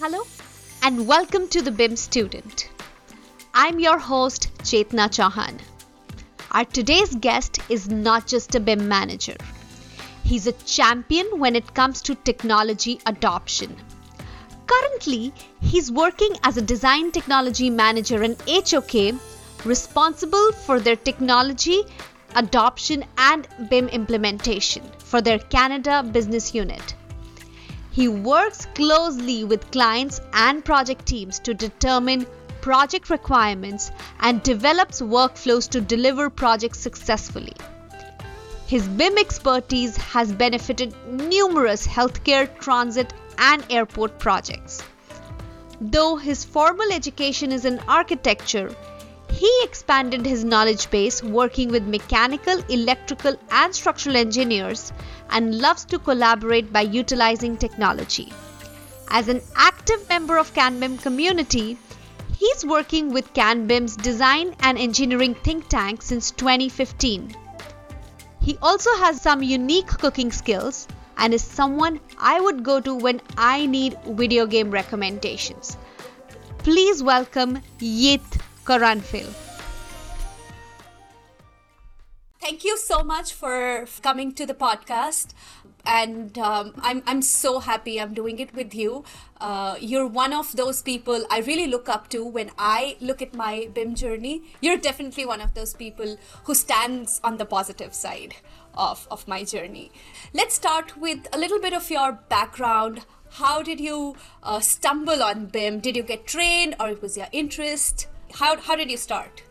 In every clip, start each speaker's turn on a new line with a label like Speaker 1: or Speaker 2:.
Speaker 1: Hello and welcome to the BIM Student. I'm your host Chetna Chauhan. Our today's guest is not just a BIM manager. He's a champion when it comes to technology adoption. Currently, he's working as a design technology manager in HOK, responsible for their technology adoption and BIM implementation for their Canada business unit. He works closely with clients and project teams to determine project requirements and develops workflows to deliver projects successfully. His BIM expertise has benefited numerous healthcare, transit, and airport projects. Though his formal education is in architecture, he expanded his knowledge base working with mechanical, electrical, and structural engineers and loves to collaborate by utilizing technology. As an active member of CanBIM community, he's working with CanBIM's design and engineering think tank since 2015. He also has some unique cooking skills and is someone I would go to when I need video game recommendations. Please welcome Yigit Karanfil. Thank you so much for coming to the podcast. And um, I'm, I'm so happy I'm doing it with you. Uh, you're one of those people I really look up to when I look at my BIM journey. You're definitely one of those people who stands on the positive side of, of my journey. Let's start with a little bit of your background. How did you uh, stumble on BIM? Did you get trained or it was your interest? How, how did you start?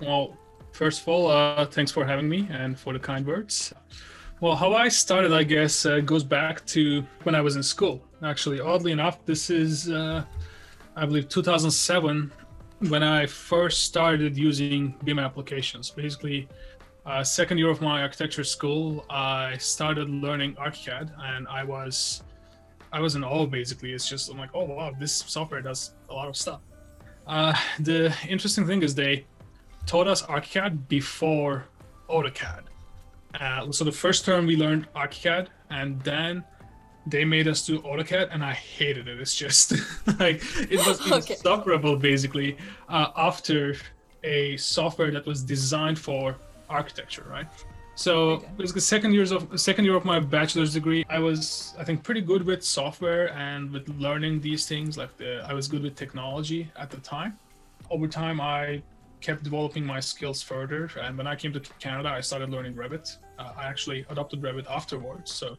Speaker 2: Well, first of all, uh, thanks for having me and for the kind words. Well, how I started, I guess, uh, goes back to when I was in school. Actually, oddly enough, this is, uh, I believe, 2007 when I first started using BIM applications. Basically, uh, second year of my architecture school, I started learning ArchiCAD, and I was, I was in awe. Basically, it's just I'm like, oh wow, this software does a lot of stuff. Uh, the interesting thing is they taught us ArchiCAD before AutoCAD. Uh, so the first term we learned ArchiCAD, and then they made us do AutoCAD, and I hated it. It's just like it was okay. insufferable, basically. Uh, after a software that was designed for architecture, right? So okay. basically, second years of second year of my bachelor's degree, I was I think pretty good with software and with learning these things. Like the, I was good with technology at the time. Over time, I kept developing my skills further, and when I came to Canada, I started learning Revit. Uh, I actually adopted Revit afterwards, so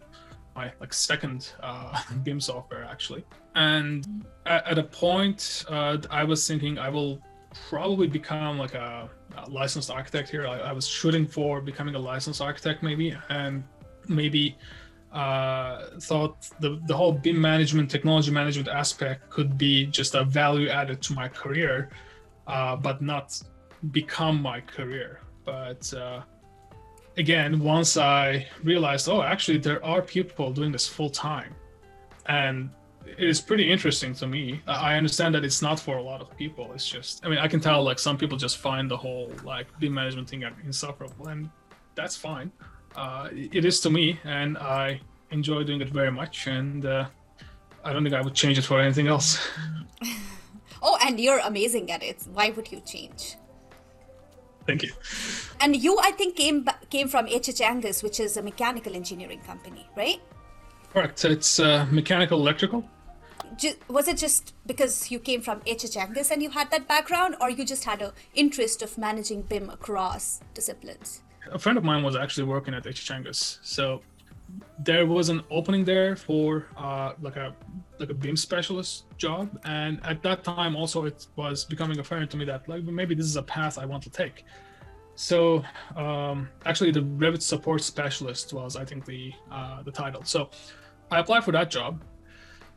Speaker 2: my like second uh, BIM software actually. And at, at a point, uh, I was thinking I will probably become like a uh, licensed architect here. I, I, was shooting for becoming a licensed architect maybe, and maybe uh, thought the, the whole BIM management, technology management aspect could be just a value added to my career, uh, but not become my career. But uh, again, once I realized, oh, actually, there are people doing this full time, and is pretty interesting to me. I understand that it's not for a lot of people. It's just, I mean, I can tell like some people just find the whole like BIM management thing insufferable, and that's fine. Uh, it is to me, and I enjoy doing it very much. And uh, I don't think I would change it for anything else.
Speaker 1: oh, and you're amazing at it. Why would you change?
Speaker 2: Thank you.
Speaker 1: And you, I think, came came from HH Angus, which is a mechanical engineering company, right?
Speaker 2: Correct. So it's uh, mechanical electrical.
Speaker 1: Was it just because you came from HH Angus and you had that background, or you just had an interest of managing BIM across disciplines?
Speaker 2: A friend of mine was actually working at HH Angus, so there was an opening there for uh, like a like a BIM specialist job, and at that time also it was becoming apparent to me that like maybe this is a path I want to take. So um, actually, the Revit support specialist was I think the uh, the title. So I applied for that job.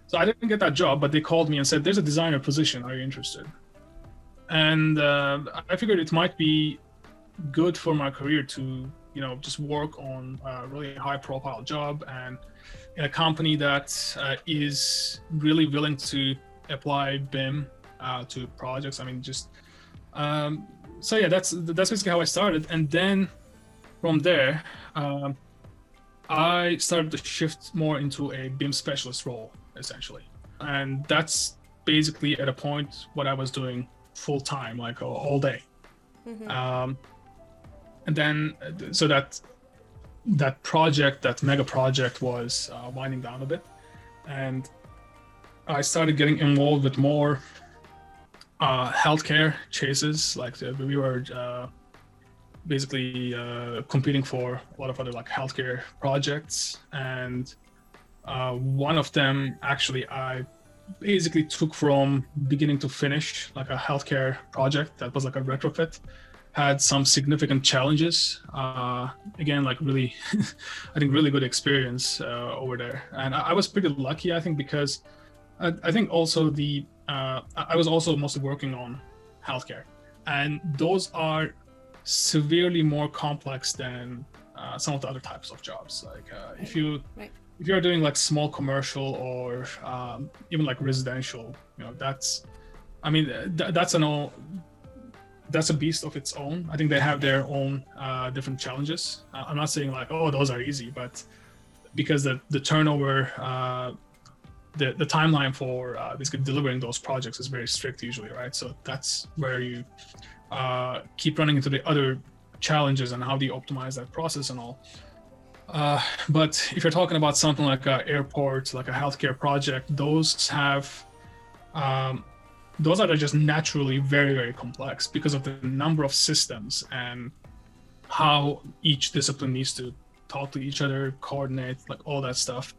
Speaker 2: So I didn't get that job, but they called me and said, "There's a designer position. Are you interested?" And uh, I figured it might be good for my career to, you know, just work on a really high-profile job and in a company that uh, is really willing to apply BIM uh, to projects. I mean, just um, so yeah, that's that's basically how I started, and then from there, um, I started to shift more into a BIM specialist role, essentially. and that's basically at a point what I was doing full time, like all day. Mm-hmm. Um, and then so that that project, that mega project, was uh, winding down a bit, and I started getting involved with more uh, healthcare chases. Like the, we were uh, basically uh, competing for a lot of other like healthcare projects, and uh, one of them actually I basically took from beginning to finish like a healthcare project that was like a retrofit had some significant challenges uh, again like really i think really good experience uh, over there and I, I, was pretty lucky i think because i, I think also the uh, i was also mostly working on healthcare and those are severely more complex than uh, some of the other types of jobs like uh, if you right if you're doing like small commercial or um, even like residential, you know, that's, I mean, th- that's an all, that's a beast of its own. I think they have their own uh, different challenges. Uh, I'm not saying like, oh, those are easy, but because the the turnover, uh, the the timeline for uh, basically delivering those projects is very strict usually, right? So that's where you uh, keep running into the other challenges and how do you optimize that process and all. Uh, but if you're talking about something like an airport, like a healthcare project, those have um, those are just naturally very very complex because of the number of systems and how each discipline needs to talk to each other, coordinate, like all that stuff.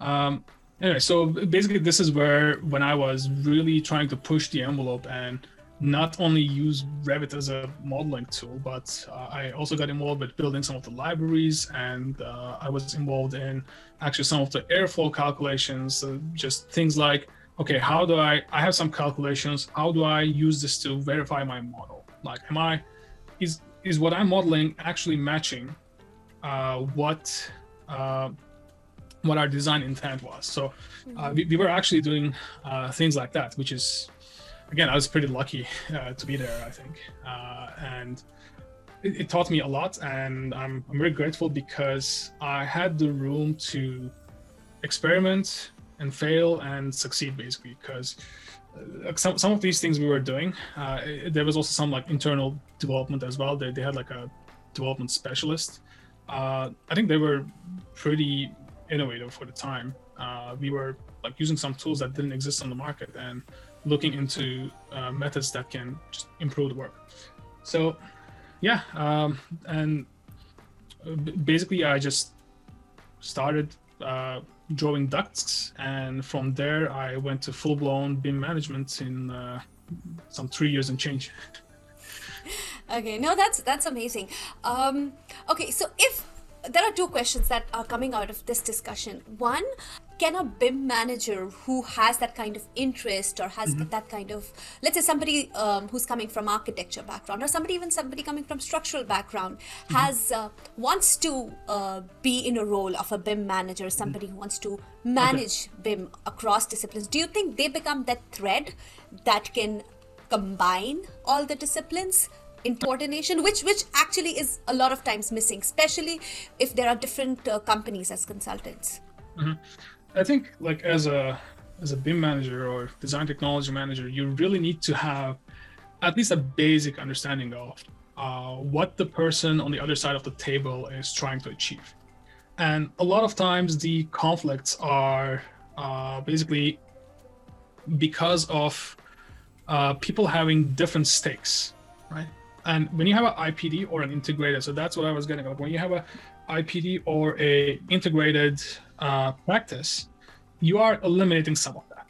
Speaker 2: Um, anyway, so basically, this is where when I was really trying to push the envelope and not only use Revit as a modeling tool, but uh, I also got involved with building some of the libraries, and uh, I was involved in actually some of the airflow calculations, uh, just things like, okay, how do I? I have some calculations. How do I use this to verify my model? Like, am I? Is is what I'm modeling actually matching uh, what? Uh, what our design intent was. So uh, mm-hmm. we, we, were actually doing things like that, which is again, I was pretty lucky uh, to be there, I think. Uh, and it, it, taught me a lot. And I'm, I'm very grateful because I had the room to experiment and fail and succeed, basically. Because uh, some, some of these things we were doing, uh, it, there was also some like internal development as well. They, they had like a development specialist. Uh, I think they were pretty innovative for the time. Uh, we were like using some tools that didn't exist on the market and looking into uh, methods that can just improve the work. So, yeah, um, and basically, I just started uh, drawing ducts, and from there, I went to full blown BIM management in uh, some three years and change.
Speaker 1: okay, no, that's that's amazing. Um, okay, so if there are two questions that are coming out of this discussion. One, can a BIM manager who has that kind of interest or has mm-hmm. that kind of, let's say somebody um, who's coming from architecture background or somebody even somebody coming from structural background mm-hmm. has uh, wants to uh, be in a role of a BIM manager, somebody mm-hmm. who wants to manage okay. BIM across disciplines. Do you think they become that thread that can combine all the disciplines? In coordination which which actually is a lot of times missing especially if there are different uh, companies as consultants.
Speaker 2: Mm-hmm. i think like as a as a bim manager or design technology manager you really need to have at least a basic understanding of uh, what the person on the other side of the table is trying to achieve. And a lot of times the conflicts are uh, basically because of uh, people having different stakes right and when you have an IPD or an integrated, so that's what I was getting at. When you have a IPD or a integrated uh, practice, you are eliminating some of that.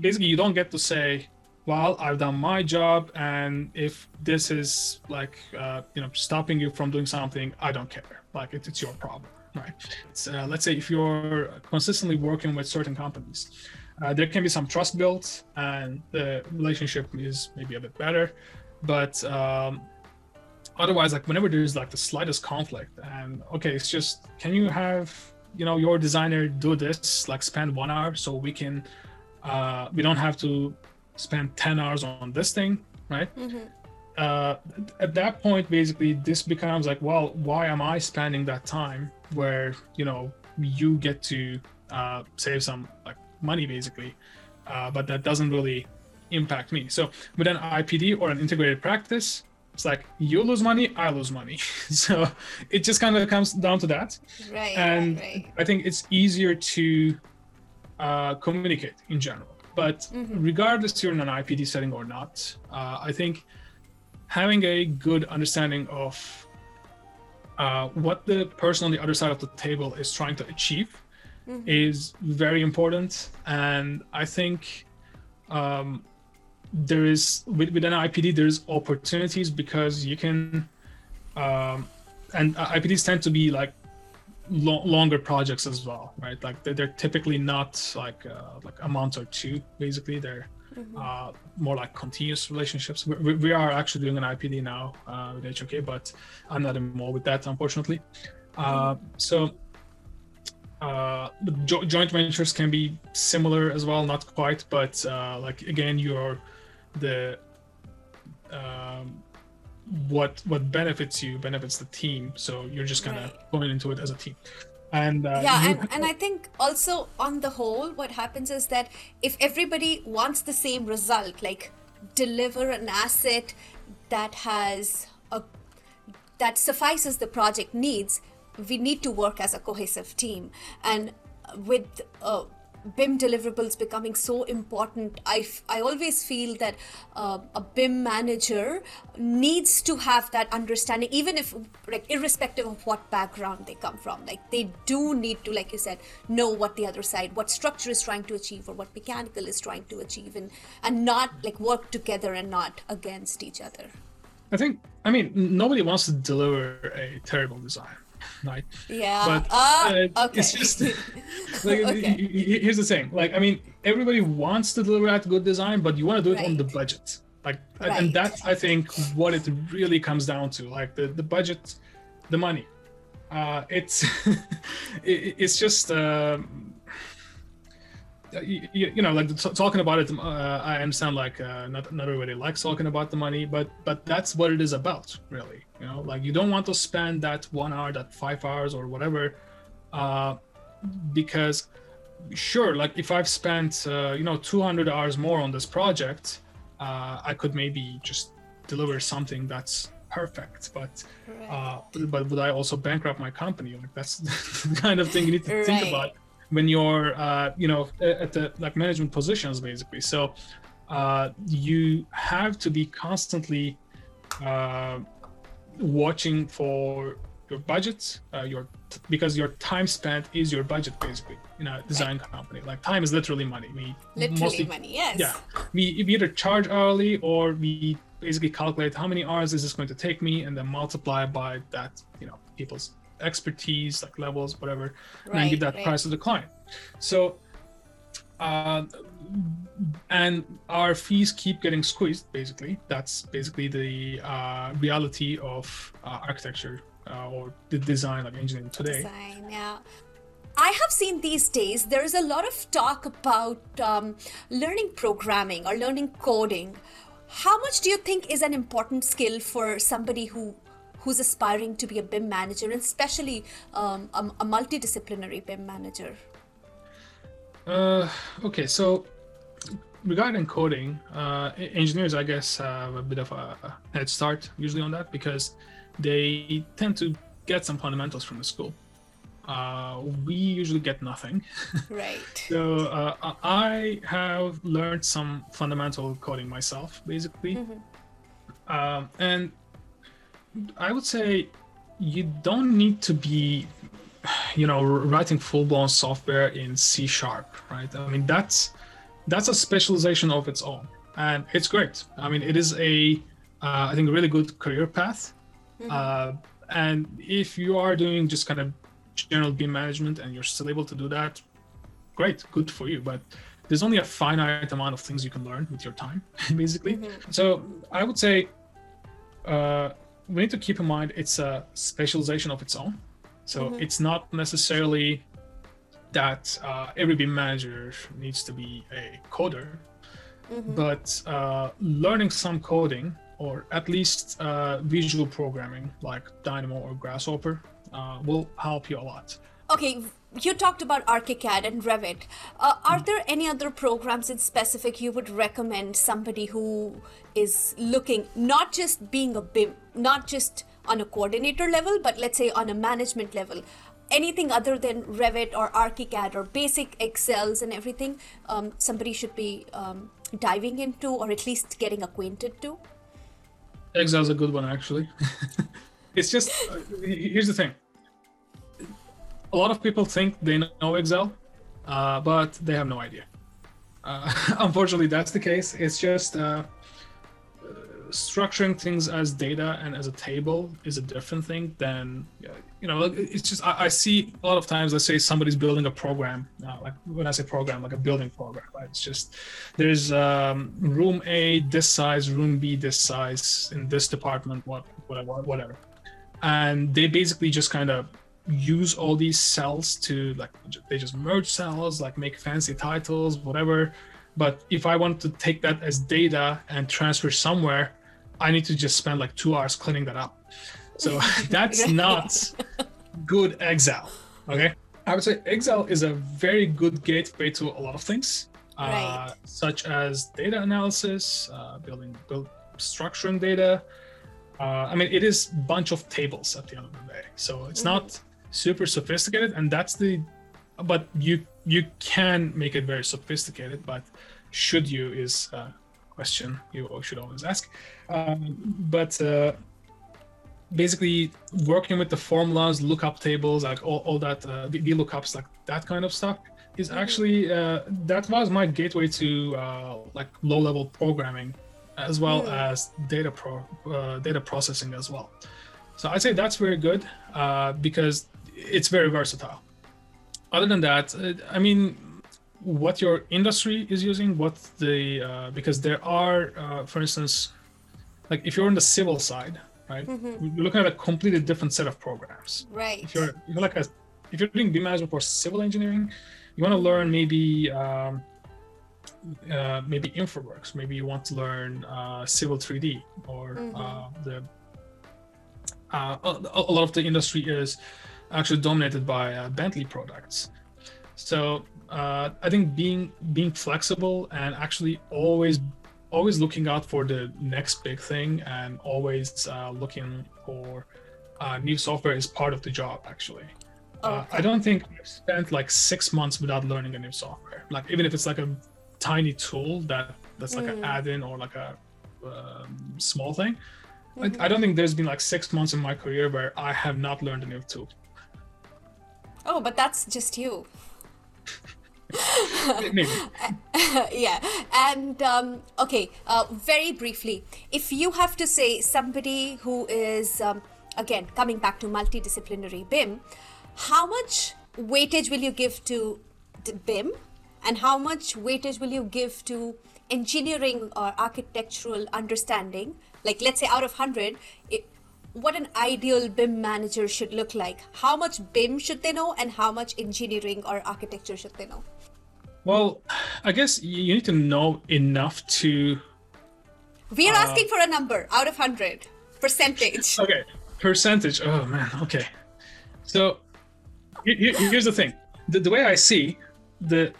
Speaker 2: Basically, you don't get to say, "Well, I've done my job, and if this is like uh, you know stopping you from doing something, I don't care. Like it, it's your problem." Right. Uh, let's say if you're consistently working with certain companies, uh, there can be some trust built, and the relationship is maybe a bit better but um, otherwise like whenever there's like the slightest conflict and okay it's just can you have you know your designer do this like spend one hour so we can uh, we don't have to spend 10 hours on this thing right mm-hmm. uh, at that point basically this becomes like well why am i spending that time where you know you get to uh, save some like money basically, uh, but that doesn't really impact me. So with an IPD or an integrated practice, it's like you lose money, I lose money. so it just kind of comes down to that.
Speaker 1: Right.
Speaker 2: And
Speaker 1: right.
Speaker 2: I think it's easier to uh, communicate in general. But regardless you're in an IPD setting or not, uh, I think having a good understanding of uh, what the person on the other side of the table is trying to achieve is very important. And I think um, there is with, with an IPD there's opportunities because you can um, and IPDs tend to be like lo- longer projects as well, right? Like they're, they're typically not like uh, like a month or two. Basically, they're uh, more like continuous relationships. We, we- we are actually doing an IPD now uh, with HOK, but I'm not involved with that, unfortunately. Uh, so uh, jo- joint ventures can be similar as well, not quite, but uh, like again, you're the um, what what benefits you benefits the team. So you're just kind of
Speaker 1: Right.
Speaker 2: going into it as a team. And uh,
Speaker 1: yeah and, and i think also on the whole what happens is that if everybody wants the same result like deliver an asset that has a that suffices the project needs we need to work as a cohesive team and with uh, BIM deliverables becoming so important, I, f- I always feel that uh, a BIM manager needs to have that understanding, even if, like, irrespective of what background they come from. Like, they do need to, like you said, know what the other side, what structure is trying to achieve or what mechanical is trying to achieve, and, and not like work together and not against each other.
Speaker 2: I think I mean nobody wants to deliver a terrible design, right?
Speaker 1: Yeah.
Speaker 2: But
Speaker 1: Ah,
Speaker 2: uh, it's
Speaker 1: okay.
Speaker 2: just like
Speaker 1: Okay.
Speaker 2: here's the thing. Like I mean, everybody wants to deliver that good design, but you want to do it on the budget. Like and-
Speaker 1: Right.
Speaker 2: and that's I think what it really comes down to. Like the the budget, the money. Uh, it's it, it's just. Um, you, you know like t- talking about it uh, i understand like uh, not, not everybody likes talking about the money but but that's what it is about really you know like you don't want to spend that one hour that five hours or whatever uh, because sure like if i've spent uh, you know 200 hours more on this project uh, i could maybe just deliver something that's perfect but uh, but would i also bankrupt my company? Like that's the kind of thing you need to think about when you're uh, you know at the like management positions basically. So uh, you have to be constantly uh, watching for your budgets, uh, your because your time spent is your budget basically in a design company. Like time is literally money. We
Speaker 1: Literally
Speaker 2: mostly
Speaker 1: money, yes.
Speaker 2: yeah. We, we either charge hourly or we basically calculate how many hours is this going to take me and then multiply by that you know people's expertise like levels whatever and then give that
Speaker 1: right.
Speaker 2: price to the client. So uh, and our fees keep getting squeezed basically. That's basically the uh, reality of uh, architecture uh, or the design like engineering today.
Speaker 1: Design yeah. I have seen these days there is a lot of talk about um, learning programming or learning coding. How much do you think is an important skill for somebody who who's aspiring to be a bim manager and especially um, a, a multidisciplinary bim manager?
Speaker 2: Uh, okay, so regarding coding, uh, engineers, I guess, have a bit of a head start usually on that because they tend to get some fundamentals from the school. Uh, we usually get nothing.
Speaker 1: right
Speaker 2: so uh, I have learned some fundamental coding myself, basically. Um, and I would say you don't need to be, you know, writing full-blown software in C sharp, right? I mean, that's that's a specialization of its own, and it's great. I mean, it is a, uh, I think, a really good career path. Uh, and if you are doing just kind of general BIM management and you're still able to do that, great, good for you. But there's only a finite amount of things you can learn with your time, basically. So I would say uh, we need to keep in mind it's a specialization of its own. So it's not necessarily that uh, every BIM manager needs to be a coder, but uh, learning some coding or at least uh, visual programming like Dynamo or Grasshopper uh, will help you a lot.
Speaker 1: okay you talked about ArchiCAD and Revit. Uh, are there any other programs in specific you would recommend somebody who is looking not just being a BIM, not just on a coordinator level, but let's say on a management level? Anything other than Revit or ArchiCAD or basic Excels and everything, um, somebody should be um, diving into or at least getting acquainted to?
Speaker 2: Excel's a good one, actually. it's just uh, here's the thing a lot of people think they know Excel, uh, but they have no idea. Uh, unfortunately, that's the case. It's just uh, structuring things as data and as a table is a different thing than you know. It's just I, I see a lot of times. Let's say somebody's building a program. Uh, like when I say program, like a building program, right? It's just there's um, room A this size, room B this size in this department, what whatever, whatever, and they basically just kind of use all these cells to like they just merge cells like make fancy titles whatever but if i want to take that as data and transfer somewhere i need to just spend like two hours cleaning that up so that's not good excel okay i would say excel is a very good gateway to a lot of things uh, right. uh, such as data analysis uh, building build structuring data uh, I mean, it is a bunch of tables at the end of the day. So it's mm-hmm. not super sophisticated and that's the but you you can make it very sophisticated but should you is a question you should always ask um, but uh, basically working with the formulas lookup tables like all, all that uh, the, lookups like that kind of stuff is mm-hmm. actually uh, that was my gateway to uh, like low level programming as well mm. as data pro uh, data processing as well so i'd say that's very good uh, because it's very versatile. Other than that, uh, I mean, what your industry is using, what the uh, because there are, uh, for instance, like if you're on the civil side, right, mm-hmm. you're looking at a completely different set of programs.
Speaker 1: Right.
Speaker 2: If you're, you're like a, if you're doing BIM management for civil engineering, you want to learn maybe. Um, uh, maybe InfraWorks. Maybe you want to learn uh, Civil 3D or mm-hmm. uh, the uh, a, a, lot of the industry is actually dominated by uh, Bentley products. So uh, I think being being flexible and actually always always looking out for the next big thing and always uh, looking for uh, new software is part of the job actually. Uh, okay. I don't think I've spent like six months without learning a new software. Like even if it's like a tiny tool that that's like mm. an add-in or like a um, small thing. Mm-hmm. I, I don't think there's been like six months in my career where I have not learned a new tool.
Speaker 1: Oh, but that's just you. yeah and um, okay uh, very briefly if you have to say somebody who is um, again coming back to multidisciplinary bim how much weightage will you give to bim and how much weightage will you give to engineering or architectural understanding? Like let's say out of 100 it, what an ideal BIM manager should look like. How much BIM should they know, and how much engineering or architecture should they know?
Speaker 2: Well, I guess you need to know enough to.
Speaker 1: We are uh, asking for a number out of 100 percentage.
Speaker 2: Okay, percentage. Oh, man. Okay. So here's the thing the, the way I see the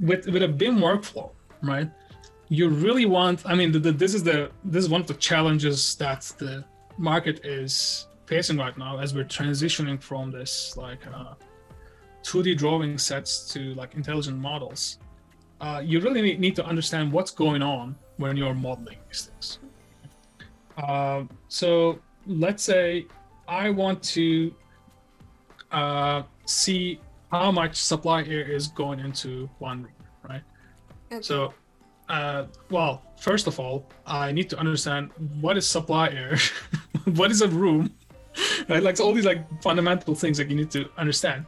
Speaker 2: with with a BIM workflow, right? You really want. I mean, the, the, this is the this is one of the challenges that the market is facing right now as we're transitioning from this like uh, 2D drawing sets to like intelligent models. Uh, you really need to understand what's going on when you're modeling these things. Uh, so let's say I want to uh, see how much supply air is going into one room, right? Okay. So uh, well, first of all, I need to understand what is supply air, what is a room, right? Like all these like fundamental things that you need to understand,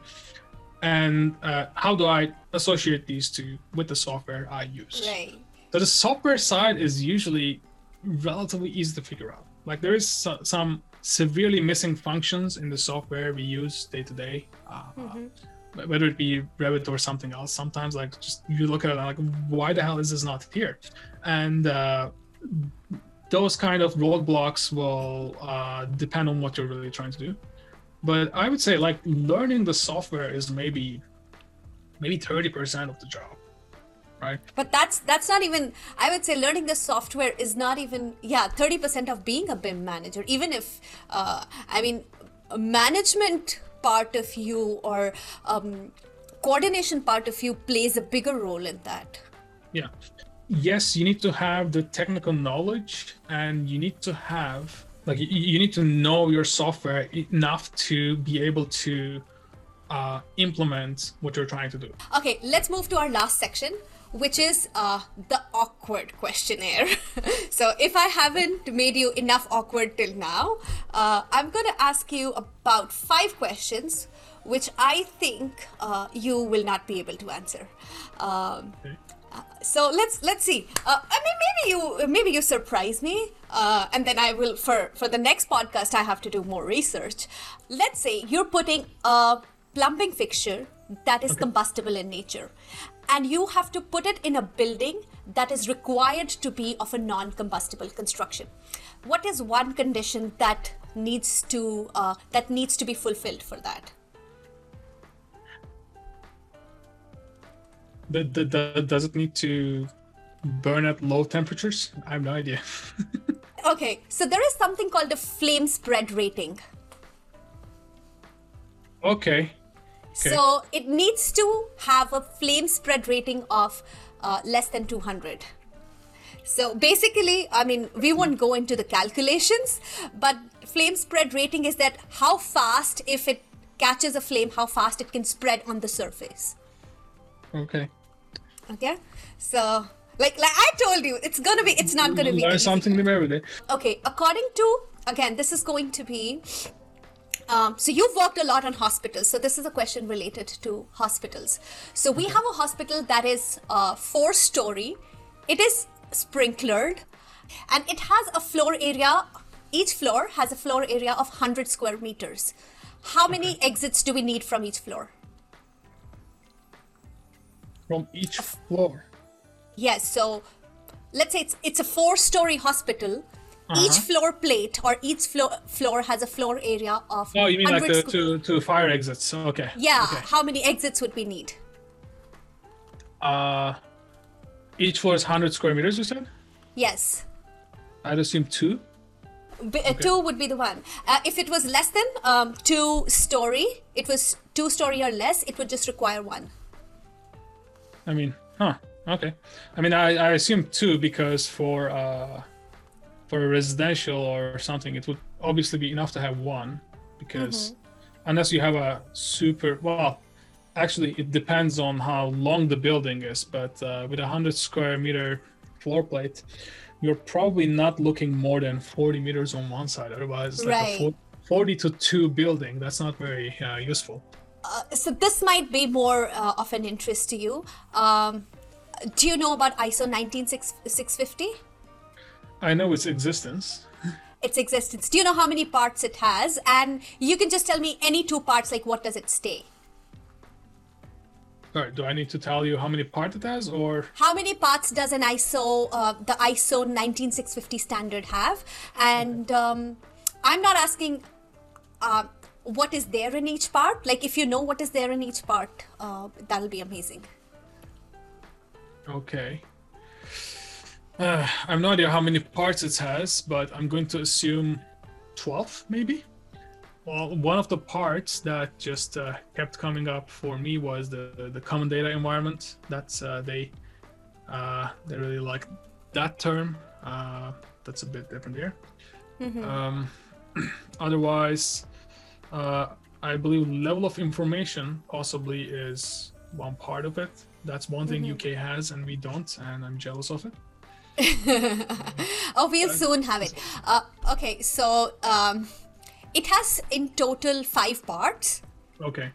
Speaker 2: and uh, how do I associate these two with the software I use?
Speaker 1: Right.
Speaker 2: So the software side is usually relatively easy to figure out. Like there is so, some severely missing functions in the software we use day to day. Whether it be Revit or something else. Sometimes like just you look at it like why the hell is this not here? And uh, those kind of roadblocks will uh, depend on what you're really trying to do. but I would say like learning the software is maybe maybe 30% of the job. Right.
Speaker 1: But that's that's not even I would say learning the software is not even yeah 30% of being a BIM manager even if uh, I mean management part of you or um, coordination part of you plays a bigger role in that.
Speaker 2: Yeah. Yes, you need to have the technical knowledge and you need to have like you need to know your software enough to be able to uh, implement what you're trying to do.
Speaker 1: Okay, let's move to our last section, which is uh, the awkward questionnaire. so, if I haven't made you enough awkward till now, uh, I'm going to ask you about five questions, which I think uh, you will not be able to answer. Um, okay so let's let's see. Uh, I mean, maybe you maybe you surprise me, uh, and then I will for for the next podcast. I have to do more research. Let's say you're putting a plumbing fixture that is okay. combustible in nature, and you have to put it in a building that is required to be of a non-combustible construction. What is one condition that needs to uh, that needs to be fulfilled for that?
Speaker 2: the, the, the, does it need to burn at low temperatures? I have no idea.
Speaker 1: okay, so there is something called a flame spread rating.
Speaker 2: Okay.
Speaker 1: Okay. So it needs to have a flame spread rating of uh, less than 200. So basically, I mean, we won't go into the calculations, but flame spread rating is that how fast, if it catches a flame, how fast it can spread on the surface.
Speaker 2: Okay.
Speaker 1: Okay. So, like, like I told you, it's gonna be. It's not gonna be.
Speaker 2: Something new every day.
Speaker 1: Okay. According to again, this is going to be. Um, so you've worked a lot on hospitals. So this is a question related to hospitals. So we have a hospital that is uh, four story. It is sprinklered, and it has a floor area. Each floor has a floor area of 100 square meters. How many okay. exits do we need from each floor?
Speaker 2: from each floor.
Speaker 1: Yes, so let's say it's it's a four-story hospital. Uh-huh. Each floor plate or each floor floor has a floor area of.
Speaker 2: Oh, you mean like the two two fire exits? Okay.
Speaker 1: Yeah.
Speaker 2: Okay.
Speaker 1: How many exits would we need?
Speaker 2: Uh, each floor is hundred square meters. You said.
Speaker 1: Yes.
Speaker 2: I'd assume two.
Speaker 1: B- uh, okay. Two would be the one. Uh, if it was less than um, two story, it was two story or less, it would just require one.
Speaker 2: I mean, huh? Okay. I mean, I, I assume two because for uh, for a residential or something, it would obviously be enough to have one because mm-hmm. unless you have a super well, actually it depends on how long the building is. But uh, with a hundred square meter floor plate, you're probably not looking more than 40 meters on one side. Otherwise, it's like a 40 to 2 building. That's not very uh, useful.
Speaker 1: Uh, so this might be more uh, of an interest to you. Um, do you know about ISO 19650?
Speaker 2: I know its existence.
Speaker 1: its existence. Do you know how many parts it has? And you can just tell me any two parts, like what does it stay?
Speaker 2: All right, do I need to tell you how many parts it has, or
Speaker 1: how many parts does an ISO, uh, the ISO 19650 standard have? And um, I'm not asking uh, what is there in each part like if you know what is there in each part uh, that'll be amazing
Speaker 2: okay uh, i have no idea how many parts it has but i'm going to assume 12 maybe well one of the parts that just uh, kept coming up for me was the the common data environment that's uh, they uh, they really like that term uh, that's a bit different here mm-hmm. um, otherwise uh, I believe level of information possibly is one part of it. That's one thing mm-hmm. UK has and we don't, and I'm jealous of it.
Speaker 1: oh, we'll soon have it. Uh, okay, so um, it has in total five parts.
Speaker 2: Okay.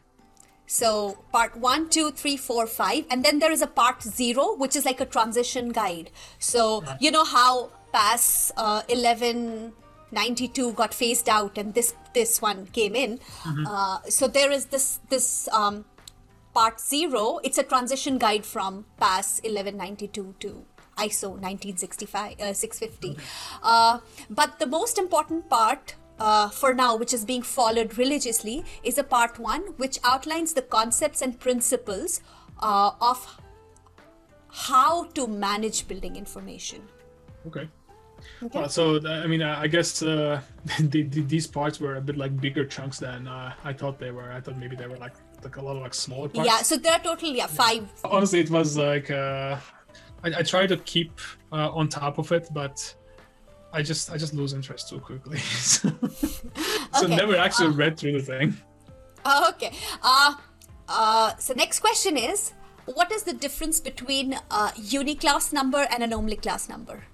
Speaker 1: So part one, two, three, four, five, and then there is a part zero, which is like a transition guide. So you know how PAS uh, 11 92 got phased out and this this one came in mm-hmm. uh, so there is this this um, part zero it's a transition guide from PAS 1192 to ISO 1965 uh, 650 uh, but the most important part uh, for now, which is being followed religiously, is a part one which outlines the concepts and principles uh, of how to manage building information.
Speaker 2: Okay.
Speaker 1: Okay.
Speaker 2: Uh, so I mean, uh, I guess uh, the, the, these parts were a bit like bigger chunks than uh, I thought they were. I thought maybe they were like like a lot of like smaller parts.
Speaker 1: Yeah, so there are total yeah five.
Speaker 2: Honestly, it was like uh, I, I try to keep uh, on top of it, but I just I just lose interest too quickly. so
Speaker 1: Okay,
Speaker 2: never actually read through the thing.
Speaker 1: Okay. Uh, uh, so next question is, what is the difference between a uniclass number and an OmniClass number?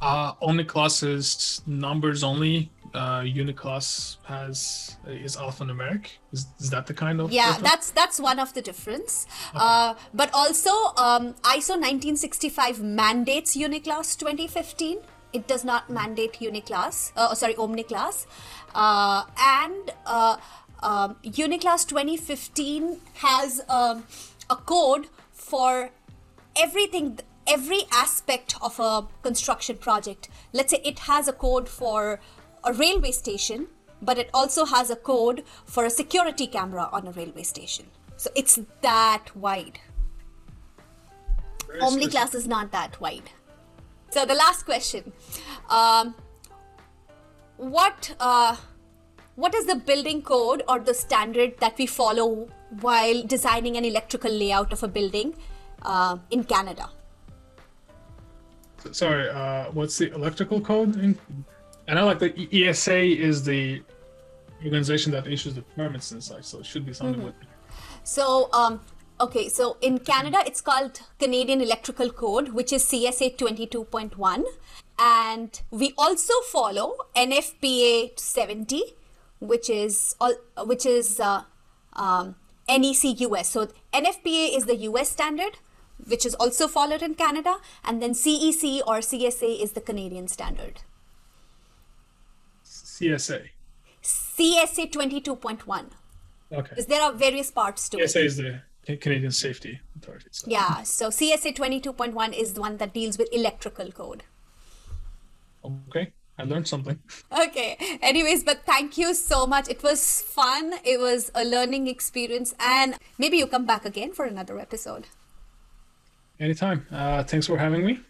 Speaker 2: Uh, Omniclass is numbers only. Uh, Uniclass has is alphanumeric. Is, is that the kind of
Speaker 1: Yeah,
Speaker 2: difference?
Speaker 1: that's that's one of the difference. Uh, but also, um, ISO 1965 mandates uniclass 2015. It does not mandate uniclass. Uh, sorry, omniclass. Uh, and uh, um, uniclass 2015 has um, a code for everything every aspect of a construction project let's say it has a code for a railway station but it also has a code for a security camera on a railway station so it's that wide
Speaker 2: Very
Speaker 1: omni
Speaker 2: specific.
Speaker 1: class is not that wide so the last question um, what uh, what is the building code or the standard that we follow while designing an electrical layout of a building uh, in canada
Speaker 2: Sorry, uh, what's the electrical code? In, I know like the ESA is the organization that issues the permits and such, so it should be something
Speaker 1: Mm-hmm.
Speaker 2: with.
Speaker 1: So, um, okay, so in Canada, it's called Canadian Electrical Code, which is CSA 22.1. And we also follow NFPA 70, which is all, which is uh, um, NEC US. So NFPA is the US standard, which is also followed in Canada, and then CEC or CSA is the Canadian standard.
Speaker 2: CSA.
Speaker 1: CSA 22.1,
Speaker 2: Okay.
Speaker 1: because there are various parts to it.
Speaker 2: CSA is the Canadian Safety Authority. So.
Speaker 1: Yeah, so CSA 22.1 is the one that deals with electrical code.
Speaker 2: Okay, I learned something.
Speaker 1: Okay, anyways, but thank you so much. It was fun, it was a learning experience, and maybe you come back again for another episode.
Speaker 2: Anytime. Uh, thanks for having me.